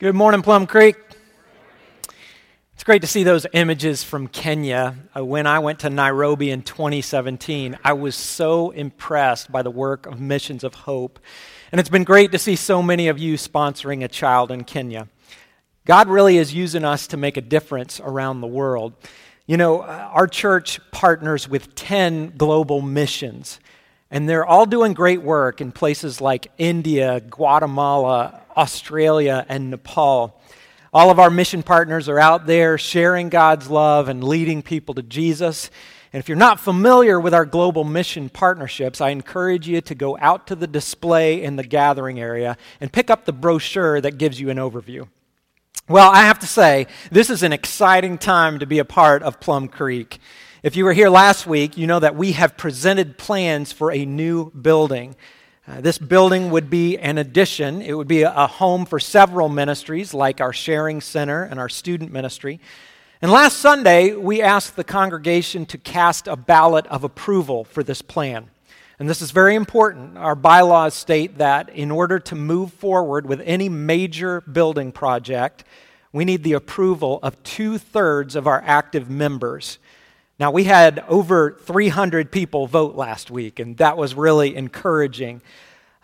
Good morning, Plum Creek. It's great to see those images from Kenya. Uh, when I went to Nairobi in 2017, I was so impressed by the work of Missions of Hope. And it's been great to see so many of you sponsoring a child in Kenya. God really is using us to make a difference around the world. You know, uh, our church partners with 10 global missions, and they're all doing great work in places like India, Guatemala, Australia, and Nepal. All of our mission partners are out there sharing God's love and leading people to Jesus. And if you're not familiar with our global mission partnerships, I encourage you to go out to the display in the gathering area and pick up the brochure that gives you an overview. Well, I have to say, this is an exciting time to be a part of Plum Creek. If you were here last week, you know that we have presented plans for a new building. Uh, this building would be an addition. It would be a, a home for several ministries, like our Sharing Center and our student ministry. And last Sunday, we asked the congregation to cast a ballot of approval for this plan. And this is very important. Our bylaws state that in order to move forward with any major building project, we need the approval of two thirds of our active members. Now, we had over 300 people vote last week, and that was really encouraging.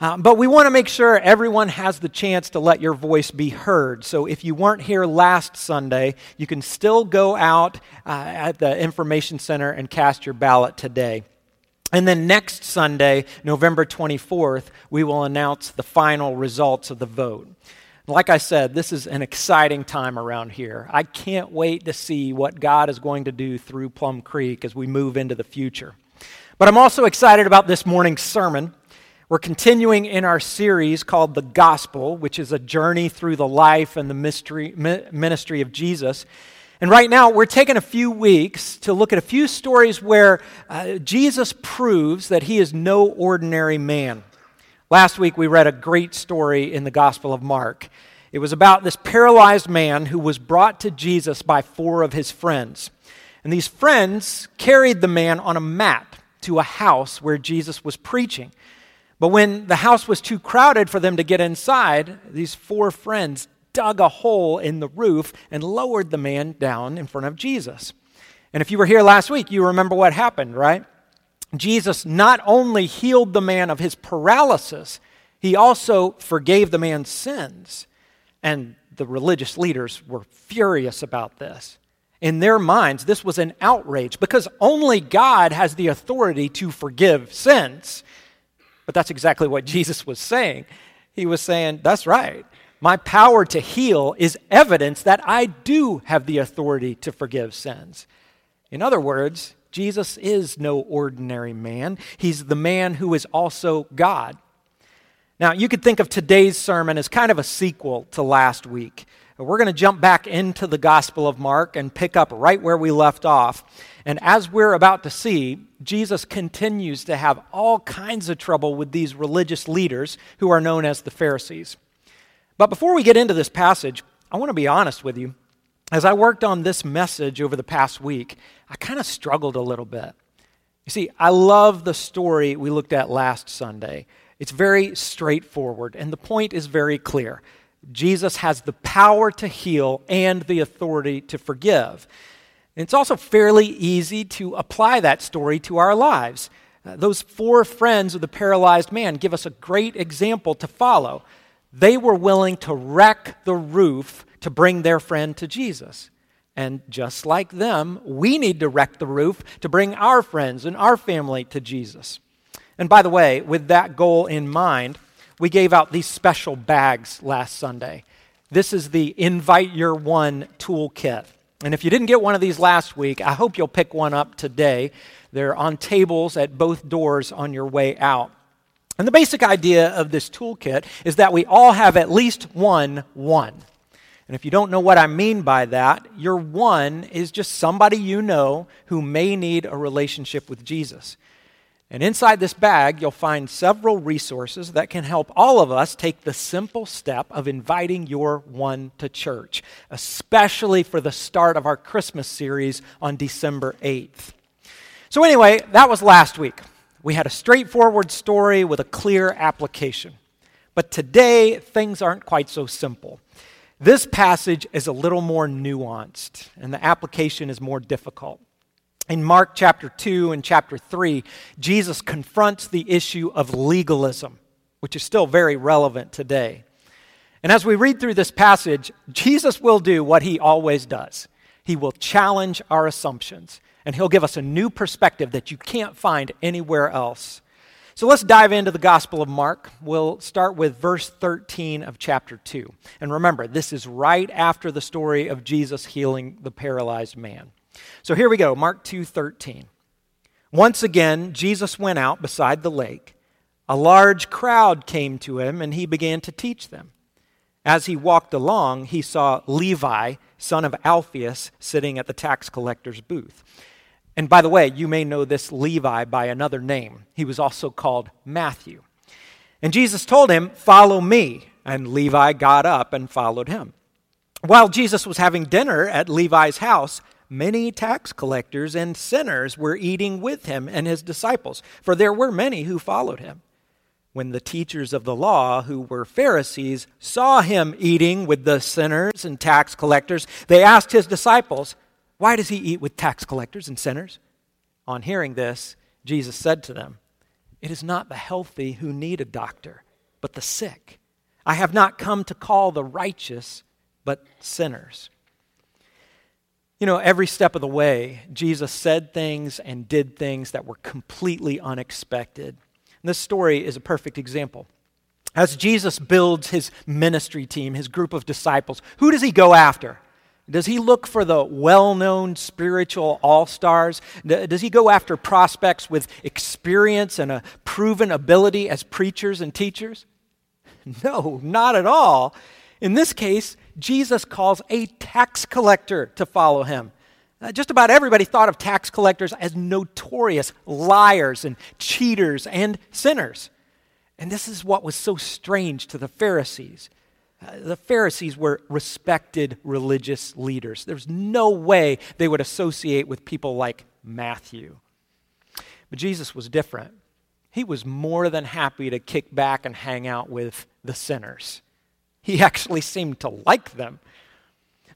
Uh, but we want to make sure everyone has the chance to let your voice be heard. So if you weren't here last Sunday, you can still go out uh, at the information center and cast your ballot today. And then next Sunday, November 24th, we will announce the final results of the vote. Like I said, this is an exciting time around here. I can't wait to see what God is going to do through Plum Creek as we move into the future. But I'm also excited about this morning's sermon. We're continuing in our series called The Gospel, which is a journey through the life and the mystery, ministry of Jesus. And right now, we're taking a few weeks to look at a few stories where uh, Jesus proves that he is no ordinary man. Last week, we read a great story in the Gospel of Mark. It was about this paralyzed man who was brought to Jesus by four of his friends. And these friends carried the man on a mat to a house where Jesus was preaching. But when the house was too crowded for them to get inside, these four friends dug a hole in the roof and lowered the man down in front of Jesus. And if you were here last week, you remember what happened, right? Jesus not only healed the man of his paralysis, he also forgave the man's sins. And the religious leaders were furious about this. In their minds, this was an outrage because only God has the authority to forgive sins. But that's exactly what Jesus was saying. He was saying, That's right. My power to heal is evidence that I do have the authority to forgive sins. In other words, Jesus is no ordinary man. He's the man who is also God. Now, you could think of today's sermon as kind of a sequel to last week. We're going to jump back into the Gospel of Mark and pick up right where we left off. And as we're about to see, Jesus continues to have all kinds of trouble with these religious leaders who are known as the Pharisees. But before we get into this passage, I want to be honest with you. As I worked on this message over the past week, I kind of struggled a little bit. You see, I love the story we looked at last Sunday. It's very straightforward, and the point is very clear. Jesus has the power to heal and the authority to forgive. And it's also fairly easy to apply that story to our lives. Those four friends of the paralyzed man give us a great example to follow. They were willing to wreck the roof to bring their friend to Jesus. And just like them, we need to wreck the roof to bring our friends and our family to Jesus. And by the way, with that goal in mind, we gave out these special bags last Sunday. This is the Invite Your One toolkit. And if you didn't get one of these last week, I hope you'll pick one up today. They're on tables at both doors on your way out. And the basic idea of this toolkit is that we all have at least one one. And if you don't know what I mean by that, your one is just somebody you know who may need a relationship with Jesus. And inside this bag, you'll find several resources that can help all of us take the simple step of inviting your one to church, especially for the start of our Christmas series on December 8th. So, anyway, that was last week. We had a straightforward story with a clear application. But today, things aren't quite so simple. This passage is a little more nuanced, and the application is more difficult. In Mark chapter 2 and chapter 3, Jesus confronts the issue of legalism, which is still very relevant today. And as we read through this passage, Jesus will do what he always does he will challenge our assumptions, and he'll give us a new perspective that you can't find anywhere else. So let's dive into the Gospel of Mark. We'll start with verse 13 of chapter 2. And remember, this is right after the story of Jesus healing the paralyzed man. So here we go, Mark 2:13. Once again, Jesus went out beside the lake. A large crowd came to him and he began to teach them. As he walked along, he saw Levi, son of Alphaeus, sitting at the tax collector's booth. And by the way, you may know this Levi by another name. He was also called Matthew. And Jesus told him, Follow me. And Levi got up and followed him. While Jesus was having dinner at Levi's house, many tax collectors and sinners were eating with him and his disciples, for there were many who followed him. When the teachers of the law, who were Pharisees, saw him eating with the sinners and tax collectors, they asked his disciples, Why does he eat with tax collectors and sinners? On hearing this, Jesus said to them, It is not the healthy who need a doctor, but the sick. I have not come to call the righteous, but sinners. You know, every step of the way, Jesus said things and did things that were completely unexpected. And this story is a perfect example. As Jesus builds his ministry team, his group of disciples, who does he go after? Does he look for the well known spiritual all stars? Does he go after prospects with experience and a proven ability as preachers and teachers? No, not at all. In this case, Jesus calls a tax collector to follow him. Uh, just about everybody thought of tax collectors as notorious liars and cheaters and sinners. And this is what was so strange to the Pharisees. Uh, the Pharisees were respected religious leaders. There's no way they would associate with people like Matthew. But Jesus was different. He was more than happy to kick back and hang out with the sinners. He actually seemed to like them.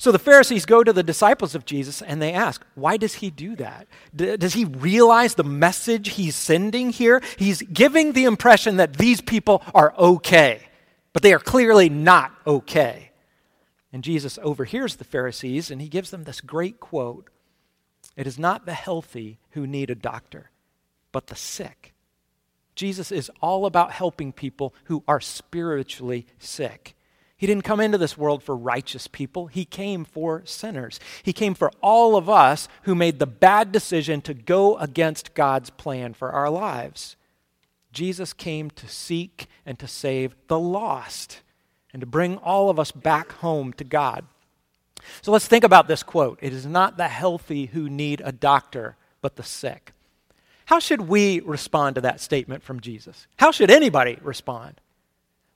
So the Pharisees go to the disciples of Jesus and they ask, why does he do that? D- does he realize the message he's sending here? He's giving the impression that these people are okay, but they are clearly not okay. And Jesus overhears the Pharisees and he gives them this great quote It is not the healthy who need a doctor, but the sick. Jesus is all about helping people who are spiritually sick. He didn't come into this world for righteous people. He came for sinners. He came for all of us who made the bad decision to go against God's plan for our lives. Jesus came to seek and to save the lost and to bring all of us back home to God. So let's think about this quote It is not the healthy who need a doctor, but the sick. How should we respond to that statement from Jesus? How should anybody respond?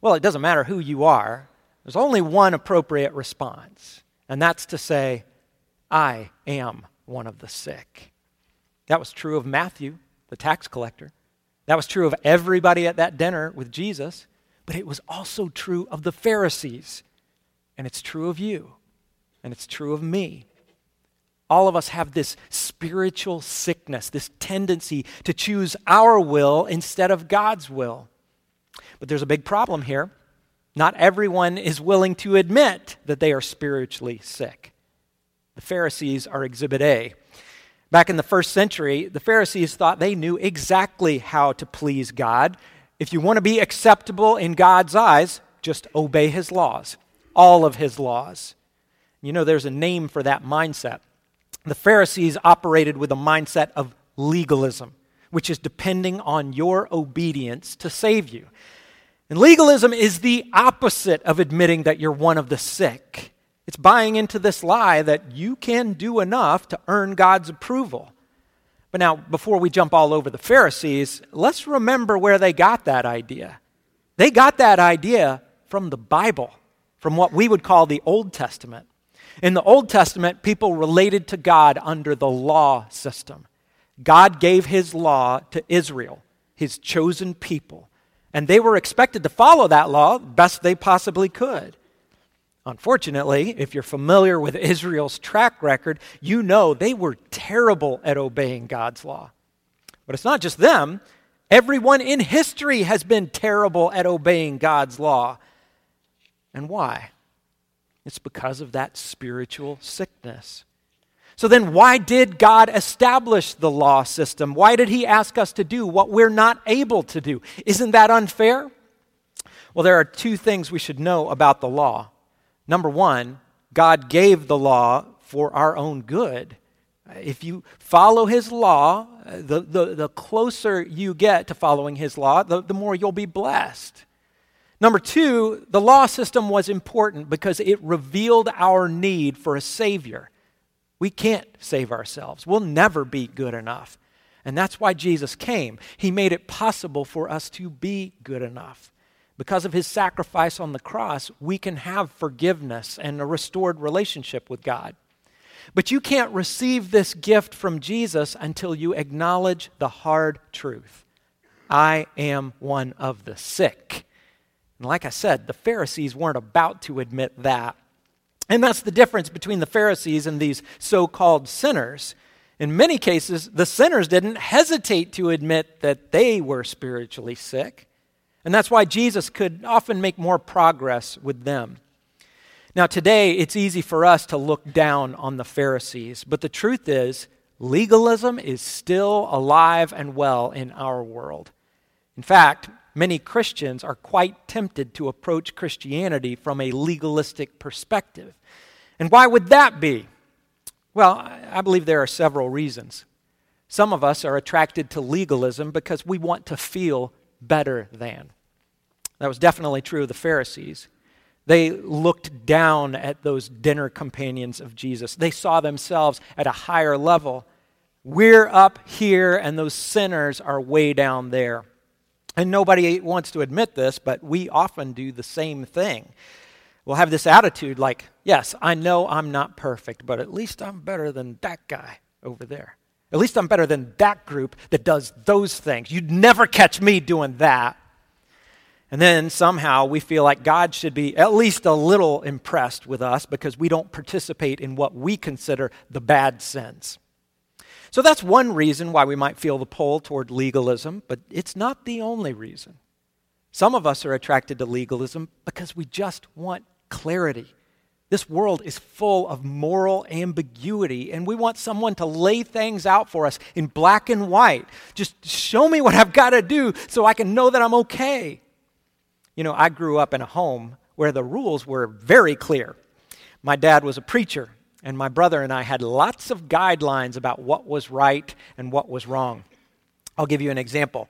Well, it doesn't matter who you are. There's only one appropriate response, and that's to say, I am one of the sick. That was true of Matthew, the tax collector. That was true of everybody at that dinner with Jesus, but it was also true of the Pharisees. And it's true of you, and it's true of me. All of us have this spiritual sickness, this tendency to choose our will instead of God's will. But there's a big problem here. Not everyone is willing to admit that they are spiritually sick. The Pharisees are exhibit A. Back in the first century, the Pharisees thought they knew exactly how to please God. If you want to be acceptable in God's eyes, just obey his laws, all of his laws. You know, there's a name for that mindset. The Pharisees operated with a mindset of legalism, which is depending on your obedience to save you. And legalism is the opposite of admitting that you're one of the sick. It's buying into this lie that you can do enough to earn God's approval. But now, before we jump all over the Pharisees, let's remember where they got that idea. They got that idea from the Bible, from what we would call the Old Testament. In the Old Testament, people related to God under the law system. God gave his law to Israel, his chosen people. And they were expected to follow that law best they possibly could. Unfortunately, if you're familiar with Israel's track record, you know they were terrible at obeying God's law. But it's not just them, everyone in history has been terrible at obeying God's law. And why? It's because of that spiritual sickness. So then, why did God establish the law system? Why did He ask us to do what we're not able to do? Isn't that unfair? Well, there are two things we should know about the law. Number one, God gave the law for our own good. If you follow His law, the, the, the closer you get to following His law, the, the more you'll be blessed. Number two, the law system was important because it revealed our need for a Savior. We can't save ourselves, we'll never be good enough. And that's why Jesus came. He made it possible for us to be good enough. Because of his sacrifice on the cross, we can have forgiveness and a restored relationship with God. But you can't receive this gift from Jesus until you acknowledge the hard truth I am one of the sick. And like I said, the Pharisees weren't about to admit that. And that's the difference between the Pharisees and these so called sinners. In many cases, the sinners didn't hesitate to admit that they were spiritually sick. And that's why Jesus could often make more progress with them. Now, today, it's easy for us to look down on the Pharisees, but the truth is, legalism is still alive and well in our world. In fact, many Christians are quite tempted to approach Christianity from a legalistic perspective. And why would that be? Well, I believe there are several reasons. Some of us are attracted to legalism because we want to feel better than. That was definitely true of the Pharisees. They looked down at those dinner companions of Jesus. They saw themselves at a higher level. We're up here, and those sinners are way down there. And nobody wants to admit this, but we often do the same thing. We'll have this attitude like, yes, I know I'm not perfect, but at least I'm better than that guy over there. At least I'm better than that group that does those things. You'd never catch me doing that. And then somehow we feel like God should be at least a little impressed with us because we don't participate in what we consider the bad sins. So that's one reason why we might feel the pull toward legalism, but it's not the only reason. Some of us are attracted to legalism because we just want clarity. This world is full of moral ambiguity, and we want someone to lay things out for us in black and white. Just show me what I've got to do so I can know that I'm okay. You know, I grew up in a home where the rules were very clear. My dad was a preacher, and my brother and I had lots of guidelines about what was right and what was wrong. I'll give you an example.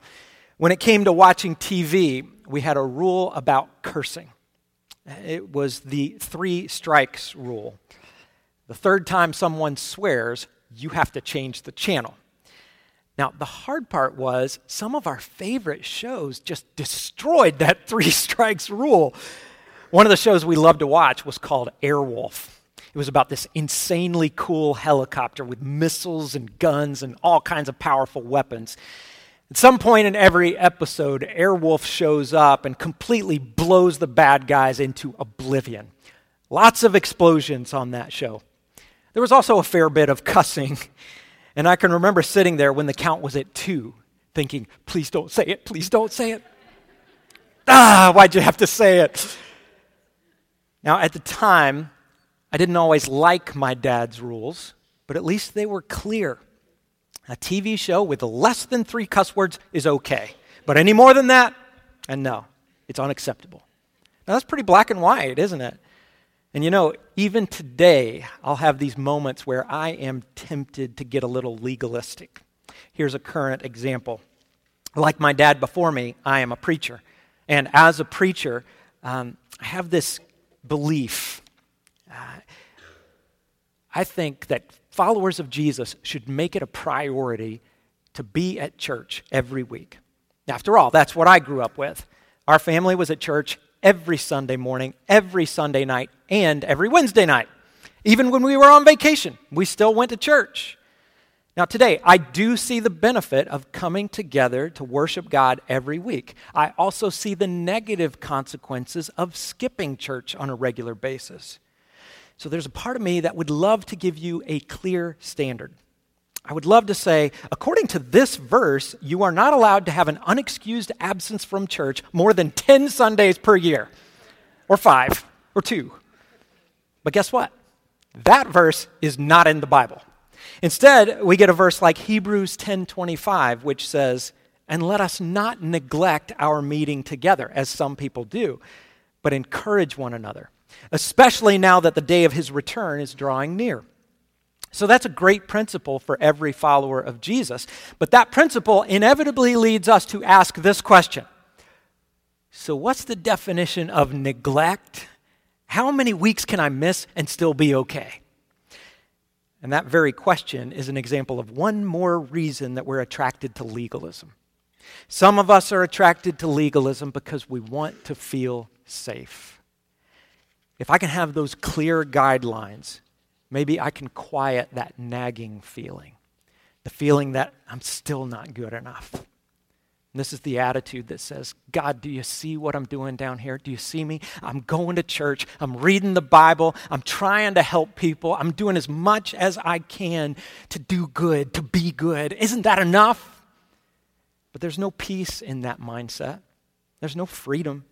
When it came to watching TV, we had a rule about cursing. It was the three strikes rule. The third time someone swears, you have to change the channel. Now, the hard part was some of our favorite shows just destroyed that three strikes rule. One of the shows we loved to watch was called Airwolf. It was about this insanely cool helicopter with missiles and guns and all kinds of powerful weapons. At some point in every episode, Airwolf shows up and completely blows the bad guys into oblivion. Lots of explosions on that show. There was also a fair bit of cussing. And I can remember sitting there when the count was at two, thinking, please don't say it, please don't say it. Ah, why'd you have to say it? Now, at the time, I didn't always like my dad's rules, but at least they were clear. A TV show with less than three cuss words is okay, but any more than that, and no, it's unacceptable. Now, that's pretty black and white, isn't it? And you know, even today, I'll have these moments where I am tempted to get a little legalistic. Here's a current example. Like my dad before me, I am a preacher. And as a preacher, um, I have this belief I think that followers of Jesus should make it a priority to be at church every week. After all, that's what I grew up with. Our family was at church every Sunday morning, every Sunday night, and every Wednesday night. Even when we were on vacation, we still went to church. Now, today, I do see the benefit of coming together to worship God every week. I also see the negative consequences of skipping church on a regular basis. So, there's a part of me that would love to give you a clear standard. I would love to say, according to this verse, you are not allowed to have an unexcused absence from church more than 10 Sundays per year, or five, or two. But guess what? That verse is not in the Bible. Instead, we get a verse like Hebrews 10:25 which says, "And let us not neglect our meeting together as some people do, but encourage one another, especially now that the day of his return is drawing near." So that's a great principle for every follower of Jesus. But that principle inevitably leads us to ask this question So, what's the definition of neglect? How many weeks can I miss and still be okay? And that very question is an example of one more reason that we're attracted to legalism. Some of us are attracted to legalism because we want to feel safe. If I can have those clear guidelines, maybe I can quiet that nagging feeling, the feeling that I'm still not good enough. And this is the attitude that says, God, do you see what I'm doing down here? Do you see me? I'm going to church. I'm reading the Bible. I'm trying to help people. I'm doing as much as I can to do good, to be good. Isn't that enough? But there's no peace in that mindset, there's no freedom.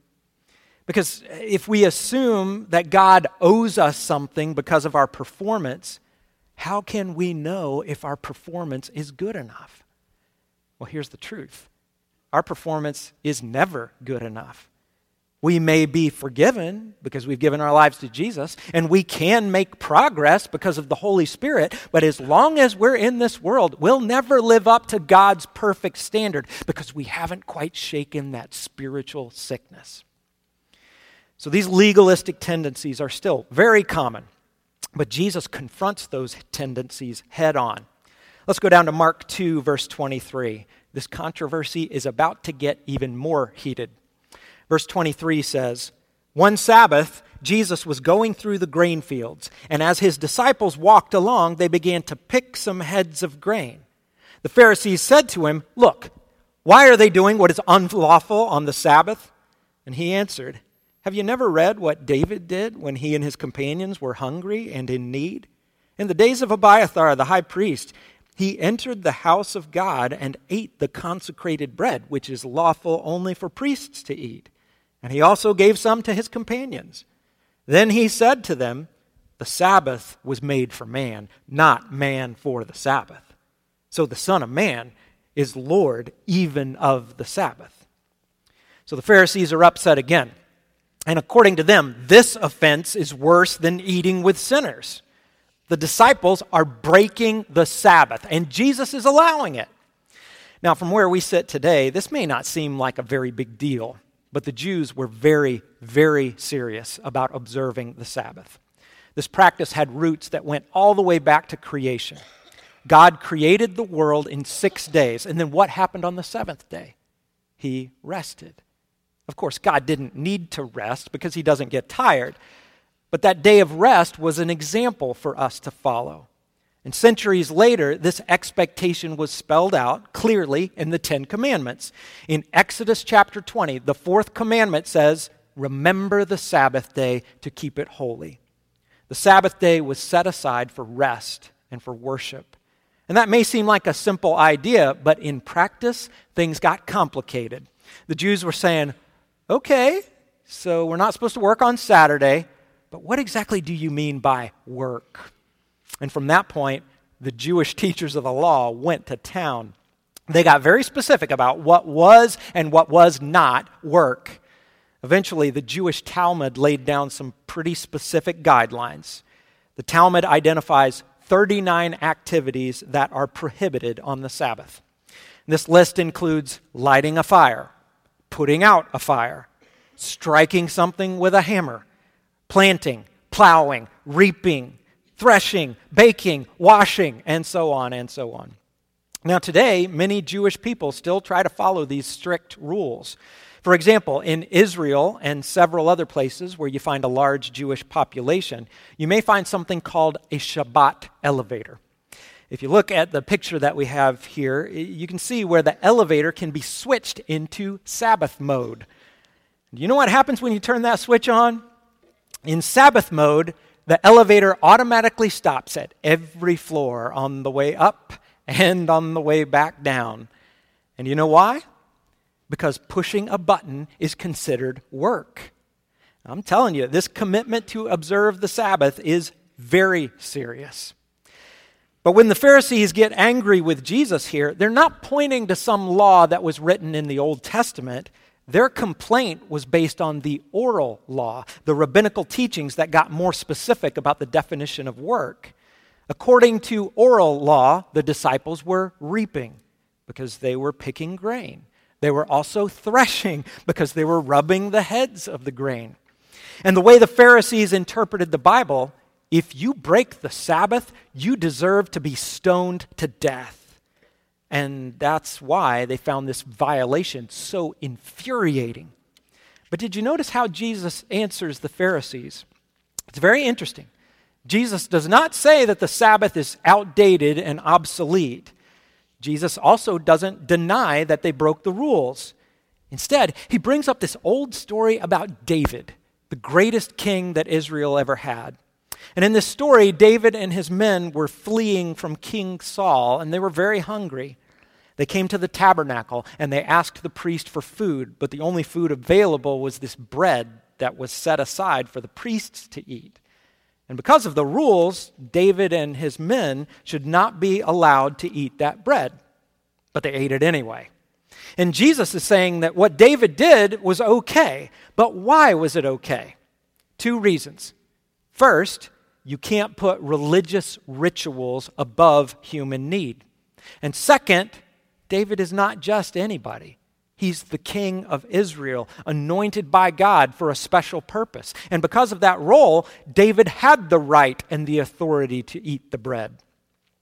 Because if we assume that God owes us something because of our performance, how can we know if our performance is good enough? Well, here's the truth our performance is never good enough. We may be forgiven because we've given our lives to Jesus, and we can make progress because of the Holy Spirit, but as long as we're in this world, we'll never live up to God's perfect standard because we haven't quite shaken that spiritual sickness. So these legalistic tendencies are still very common, but Jesus confronts those tendencies head on. Let's go down to Mark 2, verse 23 this controversy is about to get even more heated. Verse 23 says, One Sabbath, Jesus was going through the grain fields, and as his disciples walked along, they began to pick some heads of grain. The Pharisees said to him, Look, why are they doing what is unlawful on the Sabbath? And he answered, Have you never read what David did when he and his companions were hungry and in need? In the days of Abiathar the high priest, he entered the house of God and ate the consecrated bread, which is lawful only for priests to eat. And he also gave some to his companions. Then he said to them, The Sabbath was made for man, not man for the Sabbath. So the Son of Man is Lord even of the Sabbath. So the Pharisees are upset again. And according to them, this offense is worse than eating with sinners the disciples are breaking the Sabbath, and Jesus is allowing it. Now, from where we sit today, this may not seem like a very big deal, but the Jews were very, very serious about observing the Sabbath. This practice had roots that went all the way back to creation. God created the world in six days, and then what happened on the seventh day? He rested. Of course, God didn't need to rest because he doesn't get tired. But that day of rest was an example for us to follow. And centuries later, this expectation was spelled out clearly in the Ten Commandments. In Exodus chapter 20, the fourth commandment says, Remember the Sabbath day to keep it holy. The Sabbath day was set aside for rest and for worship. And that may seem like a simple idea, but in practice, things got complicated. The Jews were saying, okay, so we're not supposed to work on Saturday, but what exactly do you mean by work? And from that point, the Jewish teachers of the law went to town. They got very specific about what was and what was not work. Eventually, the Jewish Talmud laid down some pretty specific guidelines. The Talmud identifies 39 activities that are prohibited on the Sabbath. This list includes lighting a fire, putting out a fire, striking something with a hammer, planting, plowing, reaping, threshing, baking, washing, and so on and so on. Now, today, many Jewish people still try to follow these strict rules. For example, in Israel and several other places where you find a large Jewish population, you may find something called a Shabbat elevator. If you look at the picture that we have here, you can see where the elevator can be switched into Sabbath mode. Do you know what happens when you turn that switch on? In Sabbath mode, the elevator automatically stops at every floor on the way up and on the way back down. And you know why? Because pushing a button is considered work. I'm telling you, this commitment to observe the Sabbath is very serious. But when the Pharisees get angry with Jesus here, they're not pointing to some law that was written in the Old Testament. Their complaint was based on the oral law, the rabbinical teachings that got more specific about the definition of work. According to oral law, the disciples were reaping because they were picking grain. They were also threshing because they were rubbing the heads of the grain. And the way the Pharisees interpreted the Bible if you break the Sabbath, you deserve to be stoned to death. And that's why they found this violation so infuriating. But did you notice how Jesus answers the Pharisees? It's very interesting. Jesus does not say that the Sabbath is outdated and obsolete. Jesus also doesn't deny that they broke the rules. Instead, he brings up this old story about David, the greatest king that Israel ever had. And in this story, David and his men were fleeing from King Saul, and they were very hungry. They came to the tabernacle and they asked the priest for food, but the only food available was this bread that was set aside for the priests to eat. And because of the rules, David and his men should not be allowed to eat that bread. But they ate it anyway. And Jesus is saying that what David did was okay. But why was it okay? Two reasons. First, you can't put religious rituals above human need. And second, David is not just anybody. He's the king of Israel, anointed by God for a special purpose. And because of that role, David had the right and the authority to eat the bread.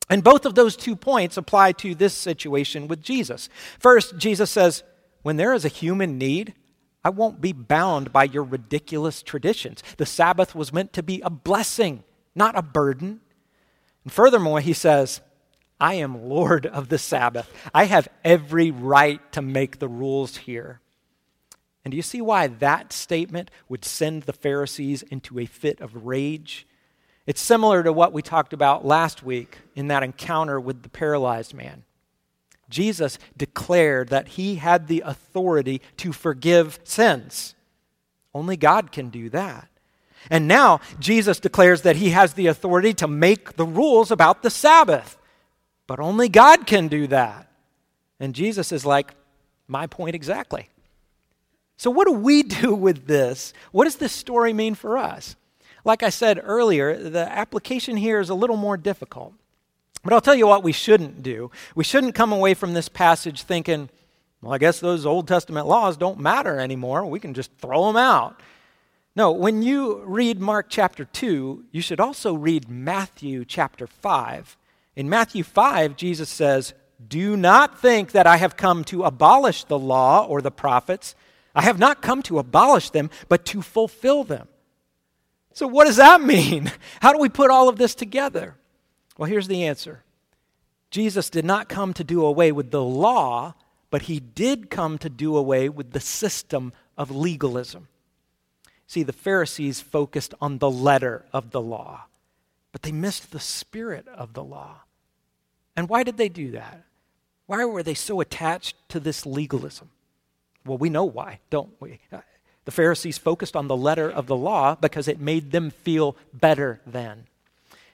And both of those two points apply to this situation with Jesus. First, Jesus says, When there is a human need, I won't be bound by your ridiculous traditions. The Sabbath was meant to be a blessing, not a burden. And furthermore, he says, I am Lord of the Sabbath. I have every right to make the rules here. And do you see why that statement would send the Pharisees into a fit of rage? It's similar to what we talked about last week in that encounter with the paralyzed man. Jesus declared that he had the authority to forgive sins. Only God can do that. And now Jesus declares that he has the authority to make the rules about the Sabbath. But only God can do that. And Jesus is like, my point exactly. So, what do we do with this? What does this story mean for us? Like I said earlier, the application here is a little more difficult. But I'll tell you what we shouldn't do. We shouldn't come away from this passage thinking, well, I guess those Old Testament laws don't matter anymore. We can just throw them out. No, when you read Mark chapter 2, you should also read Matthew chapter 5. In Matthew 5, Jesus says, Do not think that I have come to abolish the law or the prophets. I have not come to abolish them, but to fulfill them. So, what does that mean? How do we put all of this together? Well, here's the answer Jesus did not come to do away with the law, but he did come to do away with the system of legalism. See, the Pharisees focused on the letter of the law, but they missed the spirit of the law. And why did they do that? Why were they so attached to this legalism? Well, we know why, don't we? The Pharisees focused on the letter of the law because it made them feel better than.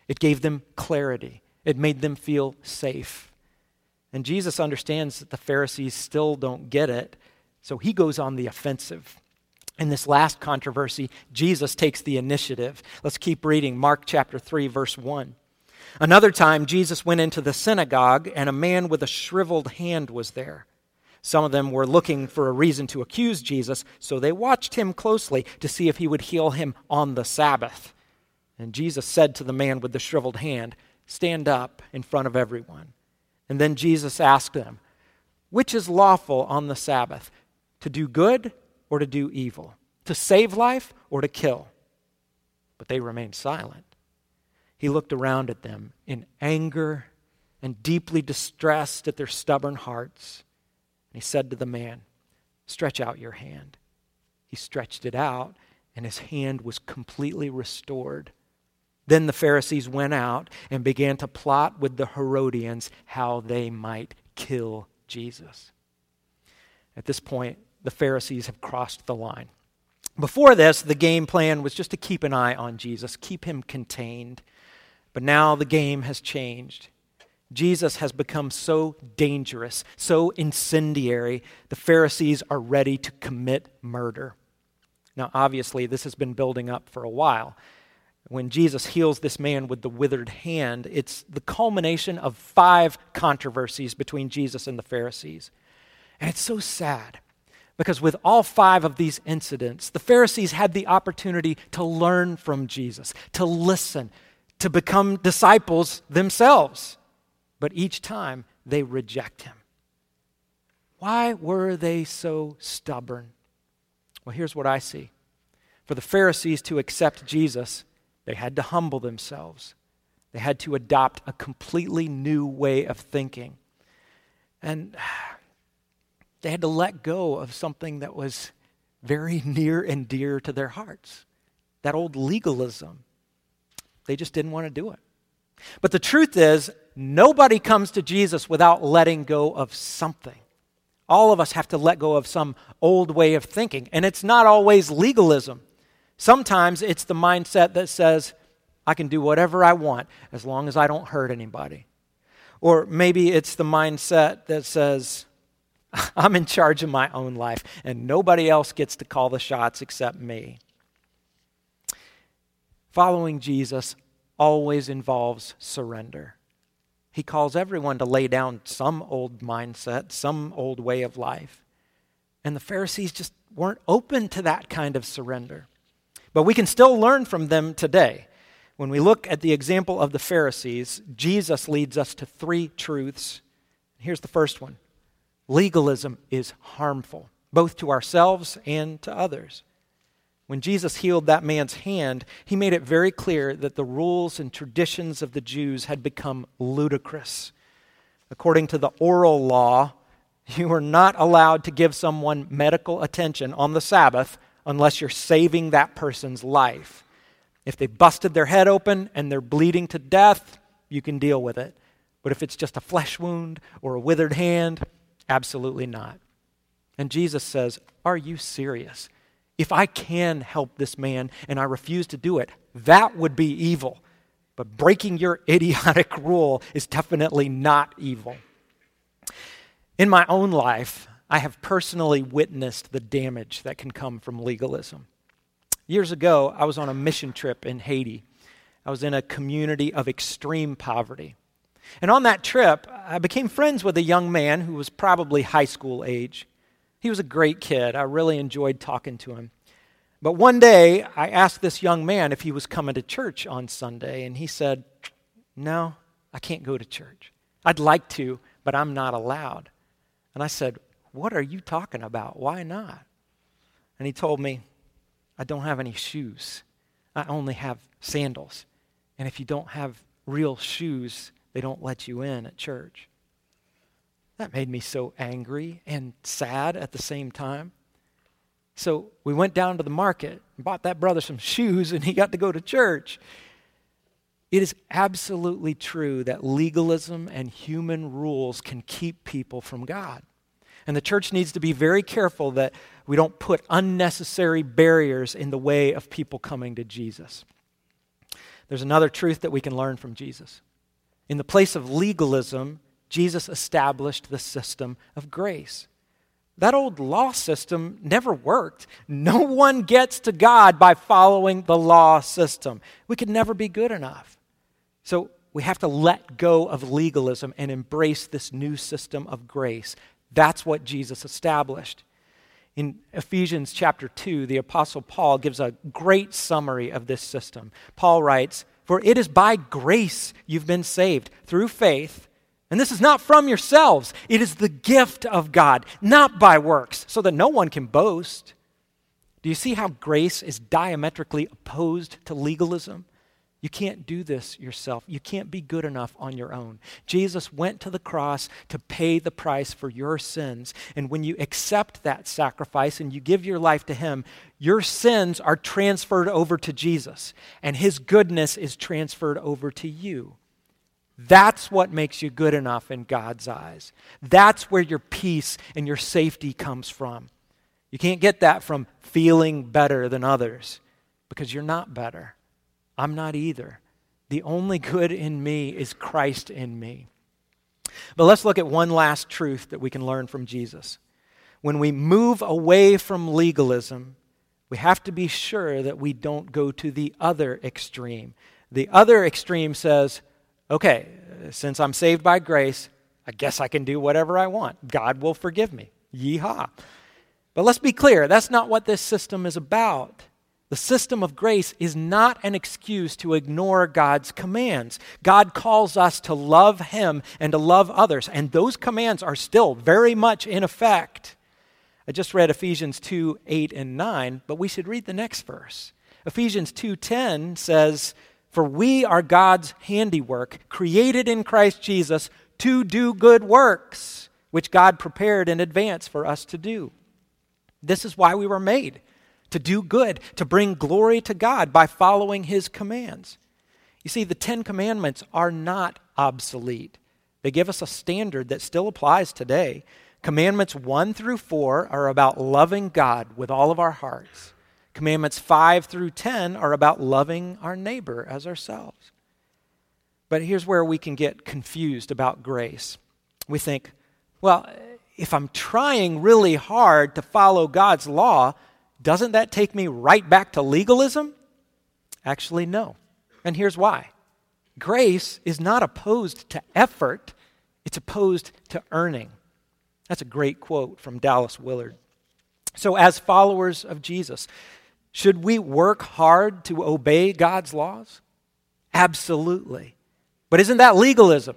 It gave them clarity, it made them feel safe. And Jesus understands that the Pharisees still don't get it, so he goes on the offensive. In this last controversy, Jesus takes the initiative. Let's keep reading Mark chapter 3, verse 1. Another time, Jesus went into the synagogue, and a man with a shriveled hand was there. Some of them were looking for a reason to accuse Jesus, so they watched him closely to see if he would heal him on the Sabbath. And Jesus said to the man with the shriveled hand, Stand up in front of everyone. And then Jesus asked them, Which is lawful on the Sabbath, to do good or to do evil, to save life or to kill? But they remained silent. He looked around at them in anger and deeply distressed at their stubborn hearts. And he said to the man, Stretch out your hand. He stretched it out, and his hand was completely restored. Then the Pharisees went out and began to plot with the Herodians how they might kill Jesus. At this point, the Pharisees have crossed the line. Before this, the game plan was just to keep an eye on Jesus, keep him contained. But now the game has changed. Jesus has become so dangerous, so incendiary, the Pharisees are ready to commit murder. Now, obviously, this has been building up for a while. When Jesus heals this man with the withered hand, it's the culmination of five controversies between Jesus and the Pharisees. And it's so sad because with all five of these incidents, the Pharisees had the opportunity to learn from Jesus, to listen, to become disciples themselves. But each time they reject him. Why were they so stubborn? Well, here's what I see. For the Pharisees to accept Jesus, they had to humble themselves. They had to adopt a completely new way of thinking. And they had to let go of something that was very near and dear to their hearts that old legalism. They just didn't want to do it. But the truth is, nobody comes to Jesus without letting go of something. All of us have to let go of some old way of thinking. And it's not always legalism. Sometimes it's the mindset that says, I can do whatever I want as long as I don't hurt anybody. Or maybe it's the mindset that says, I'm in charge of my own life and nobody else gets to call the shots except me. Following Jesus always involves surrender. He calls everyone to lay down some old mindset, some old way of life. And the Pharisees just weren't open to that kind of surrender. But we can still learn from them today. When we look at the example of the Pharisees, Jesus leads us to three truths. Here's the first one legalism is harmful, both to ourselves and to others. When Jesus healed that man's hand, he made it very clear that the rules and traditions of the Jews had become ludicrous. According to the oral law, you were not allowed to give someone medical attention on the Sabbath unless you're saving that person's life. If they busted their head open and they're bleeding to death, you can deal with it. But if it's just a flesh wound or a withered hand, absolutely not. And Jesus says, Are you serious? If I can help this man and I refuse to do it, that would be evil. But breaking your idiotic rule is definitely not evil. In my own life, I have personally witnessed the damage that can come from legalism. Years ago, I was on a mission trip in Haiti. I was in a community of extreme poverty. And on that trip, I became friends with a young man who was probably high school age. He was a great kid. I really enjoyed talking to him. But one day, I asked this young man if he was coming to church on Sunday, and he said, No, I can't go to church. I'd like to, but I'm not allowed. And I said, What are you talking about? Why not? And he told me, I don't have any shoes. I only have sandals. And if you don't have real shoes, they don't let you in at church. That made me so angry and sad at the same time. So we went down to the market and bought that brother some shoes, and he got to go to church. It is absolutely true that legalism and human rules can keep people from God. And the church needs to be very careful that we don't put unnecessary barriers in the way of people coming to Jesus. There's another truth that we can learn from Jesus. In the place of legalism, Jesus established the system of grace. That old law system never worked. No one gets to God by following the law system. We could never be good enough. So we have to let go of legalism and embrace this new system of grace. That's what Jesus established. In Ephesians chapter 2, the Apostle Paul gives a great summary of this system. Paul writes, For it is by grace you've been saved through faith and this is not from yourselves, it is the gift of God, not by works, so that no one can boast. Do you see how grace is diametrically opposed to legalism? You can't do this yourself. You can't be good enough on your own. Jesus went to the cross to pay the price for your sins. And when you accept that sacrifice and you give your life to Him, your sins are transferred over to Jesus, and His goodness is transferred over to you. That's what makes you good enough in God's eyes. That's where your peace and your safety comes from. You can't get that from feeling better than others because you're not better. I'm not either. The only good in me is Christ in me. But let's look at one last truth that we can learn from Jesus. When we move away from legalism, we have to be sure that we don't go to the other extreme. The other extreme says, okay, since I'm saved by grace, I guess I can do whatever I want. God will forgive me. Yeehaw. But let's be clear, that's not what this system is about. The system of grace is not an excuse to ignore God's commands. God calls us to love Him and to love others, and those commands are still very much in effect. I just read Ephesians 2 8 and 9, but we should read the next verse. Ephesians 2:10 says, "For we are God's handiwork, created in Christ Jesus to do good works, which God prepared in advance for us to do." This is why we were made to do good, to bring glory to God by following His commands. You see, the Ten Commandments are not obsolete, they give us a standard that still applies today. Commandments 1 through 4 are about loving God with all of our hearts. Commandments 5 through 10 are about loving our neighbor as ourselves. But here's where we can get confused about grace. We think, well, if I'm trying really hard to follow God's law, doesn't that take me right back to legalism? Actually, no. And here's why grace is not opposed to effort, it's opposed to earning. That's a great quote from Dallas Willard. So, as followers of Jesus, should we work hard to obey God's laws? Absolutely. But isn't that legalism?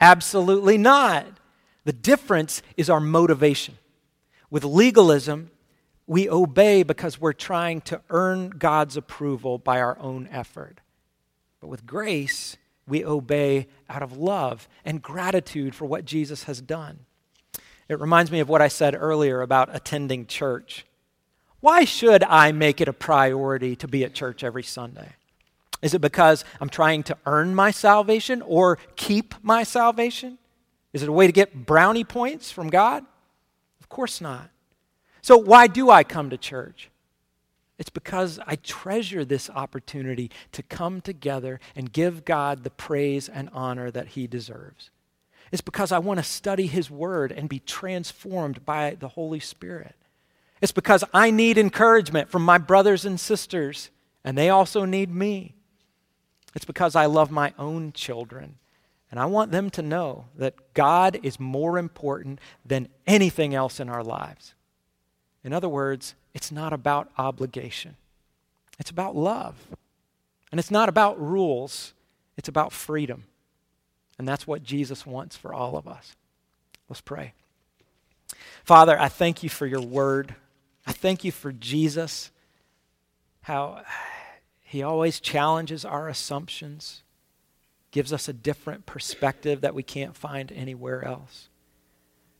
Absolutely not. The difference is our motivation. With legalism, we obey because we're trying to earn God's approval by our own effort. But with grace, we obey out of love and gratitude for what Jesus has done. It reminds me of what I said earlier about attending church. Why should I make it a priority to be at church every Sunday? Is it because I'm trying to earn my salvation or keep my salvation? Is it a way to get brownie points from God? Of course not. So, why do I come to church? It's because I treasure this opportunity to come together and give God the praise and honor that He deserves. It's because I want to study His Word and be transformed by the Holy Spirit. It's because I need encouragement from my brothers and sisters, and they also need me. It's because I love my own children, and I want them to know that God is more important than anything else in our lives. In other words, it's not about obligation, it's about love. And it's not about rules, it's about freedom. And that's what Jesus wants for all of us. Let's pray. Father, I thank you for your word. I thank you for Jesus, how he always challenges our assumptions, gives us a different perspective that we can't find anywhere else.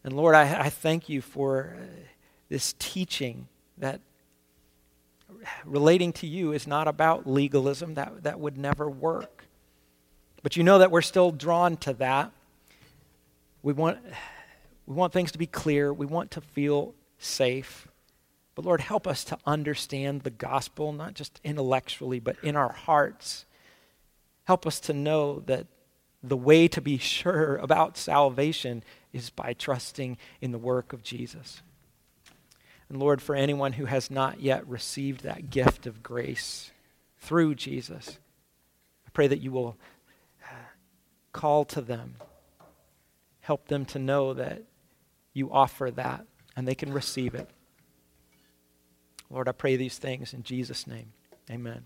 And Lord, I, I thank you for this teaching that relating to you is not about legalism. That, that would never work. But you know that we're still drawn to that. We want, we want things to be clear, we want to feel safe. But Lord, help us to understand the gospel, not just intellectually, but in our hearts. Help us to know that the way to be sure about salvation is by trusting in the work of Jesus. And Lord, for anyone who has not yet received that gift of grace through Jesus, I pray that you will uh, call to them, help them to know that you offer that and they can receive it. Lord, I pray these things in Jesus' name. Amen.